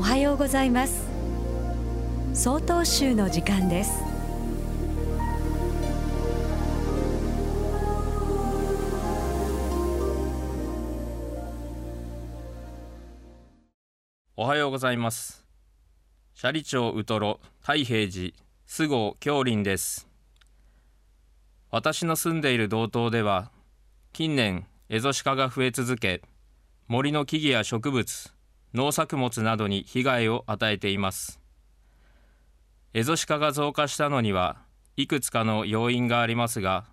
おはようございます。総統集の時間です。おはようございます。斜里町ウトロ太平寺菅生京林です。私の住んでいる道東では近年エゾシカが増え続け森の木々や植物農作物などに被害を与えています。エゾシカが増加したのにはいくつかの要因がありますが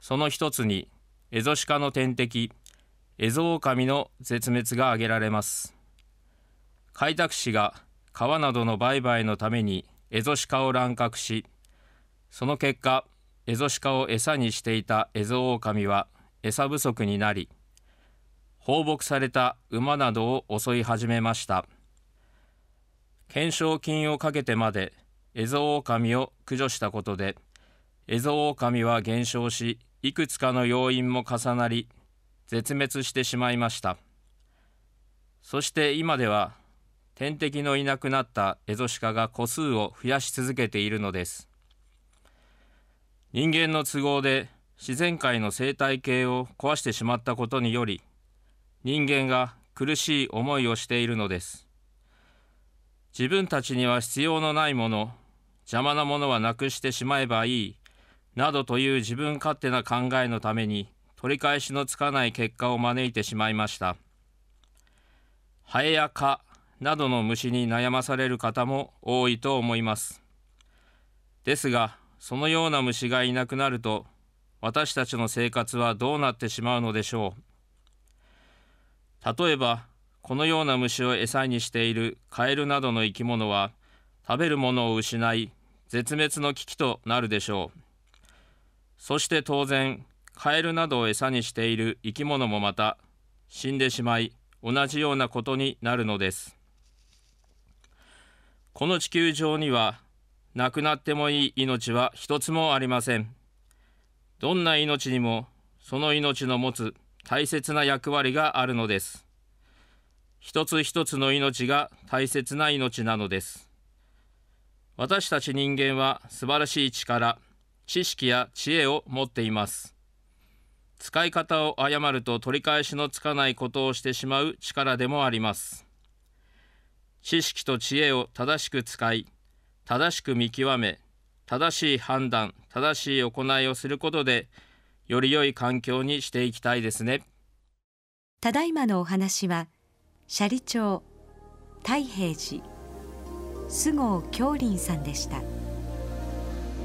その一つにエゾシカの天敵エゾオオカミの絶滅が挙げられます。開拓使が川などの売買のためにエゾシカを乱獲しその結果エゾシカを餌にしていたエゾオオカミは餌不足になり放牧された馬などを襲い始めました。懸賞金をかけてまでエゾオオカミを駆除したことでエゾオオカミは減少しいくつかの要因も重なり絶滅してしまいました。そして今では天敵のいなくなったエゾシカが個数を増やし続けているのです。人間の都合で自然界の生態系を壊してしまったことにより人間が苦しい思いをしているのです。自分たちには必要のないもの邪魔なものはなくしてしまえばいいなどという自分勝手な考えのために取り返しのつかない結果を招いてしまいました。ハエや蚊などの虫に悩まされる方も多いと思います。ですがそのような虫がいなくなると私たちの生活はどうなってしまうのでしょう。例えばこのような虫を餌にしているカエルなどの生き物は食べるものを失い絶滅の危機となるでしょう。そして当然カエルなどを餌にしている生き物もまた死んでしまい同じようなことになるのです。この地球上には亡くなってもいい命は一つもありません。どんな命にもその命の持つ大切な役割があるのです。一つ一つの命が大切な命なのです。私たち人間は素晴らしい力知識や知恵を持っています。使い方を誤ると取り返しのつかないことをしてしまう力でもあります。知識と知恵を正しく使い正しく見極め正しい判断正しい行いをすることでより良い環境にしていきたいですね。ただいまのお話は斜里町太平寺菅生京林さんでした。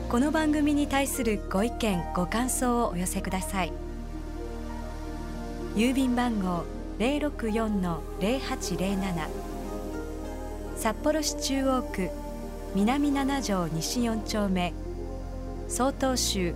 この番組に対するご意見ご感想をお寄せください。郵便番号064-0807札幌市中央区南七条西4丁目。曹洞州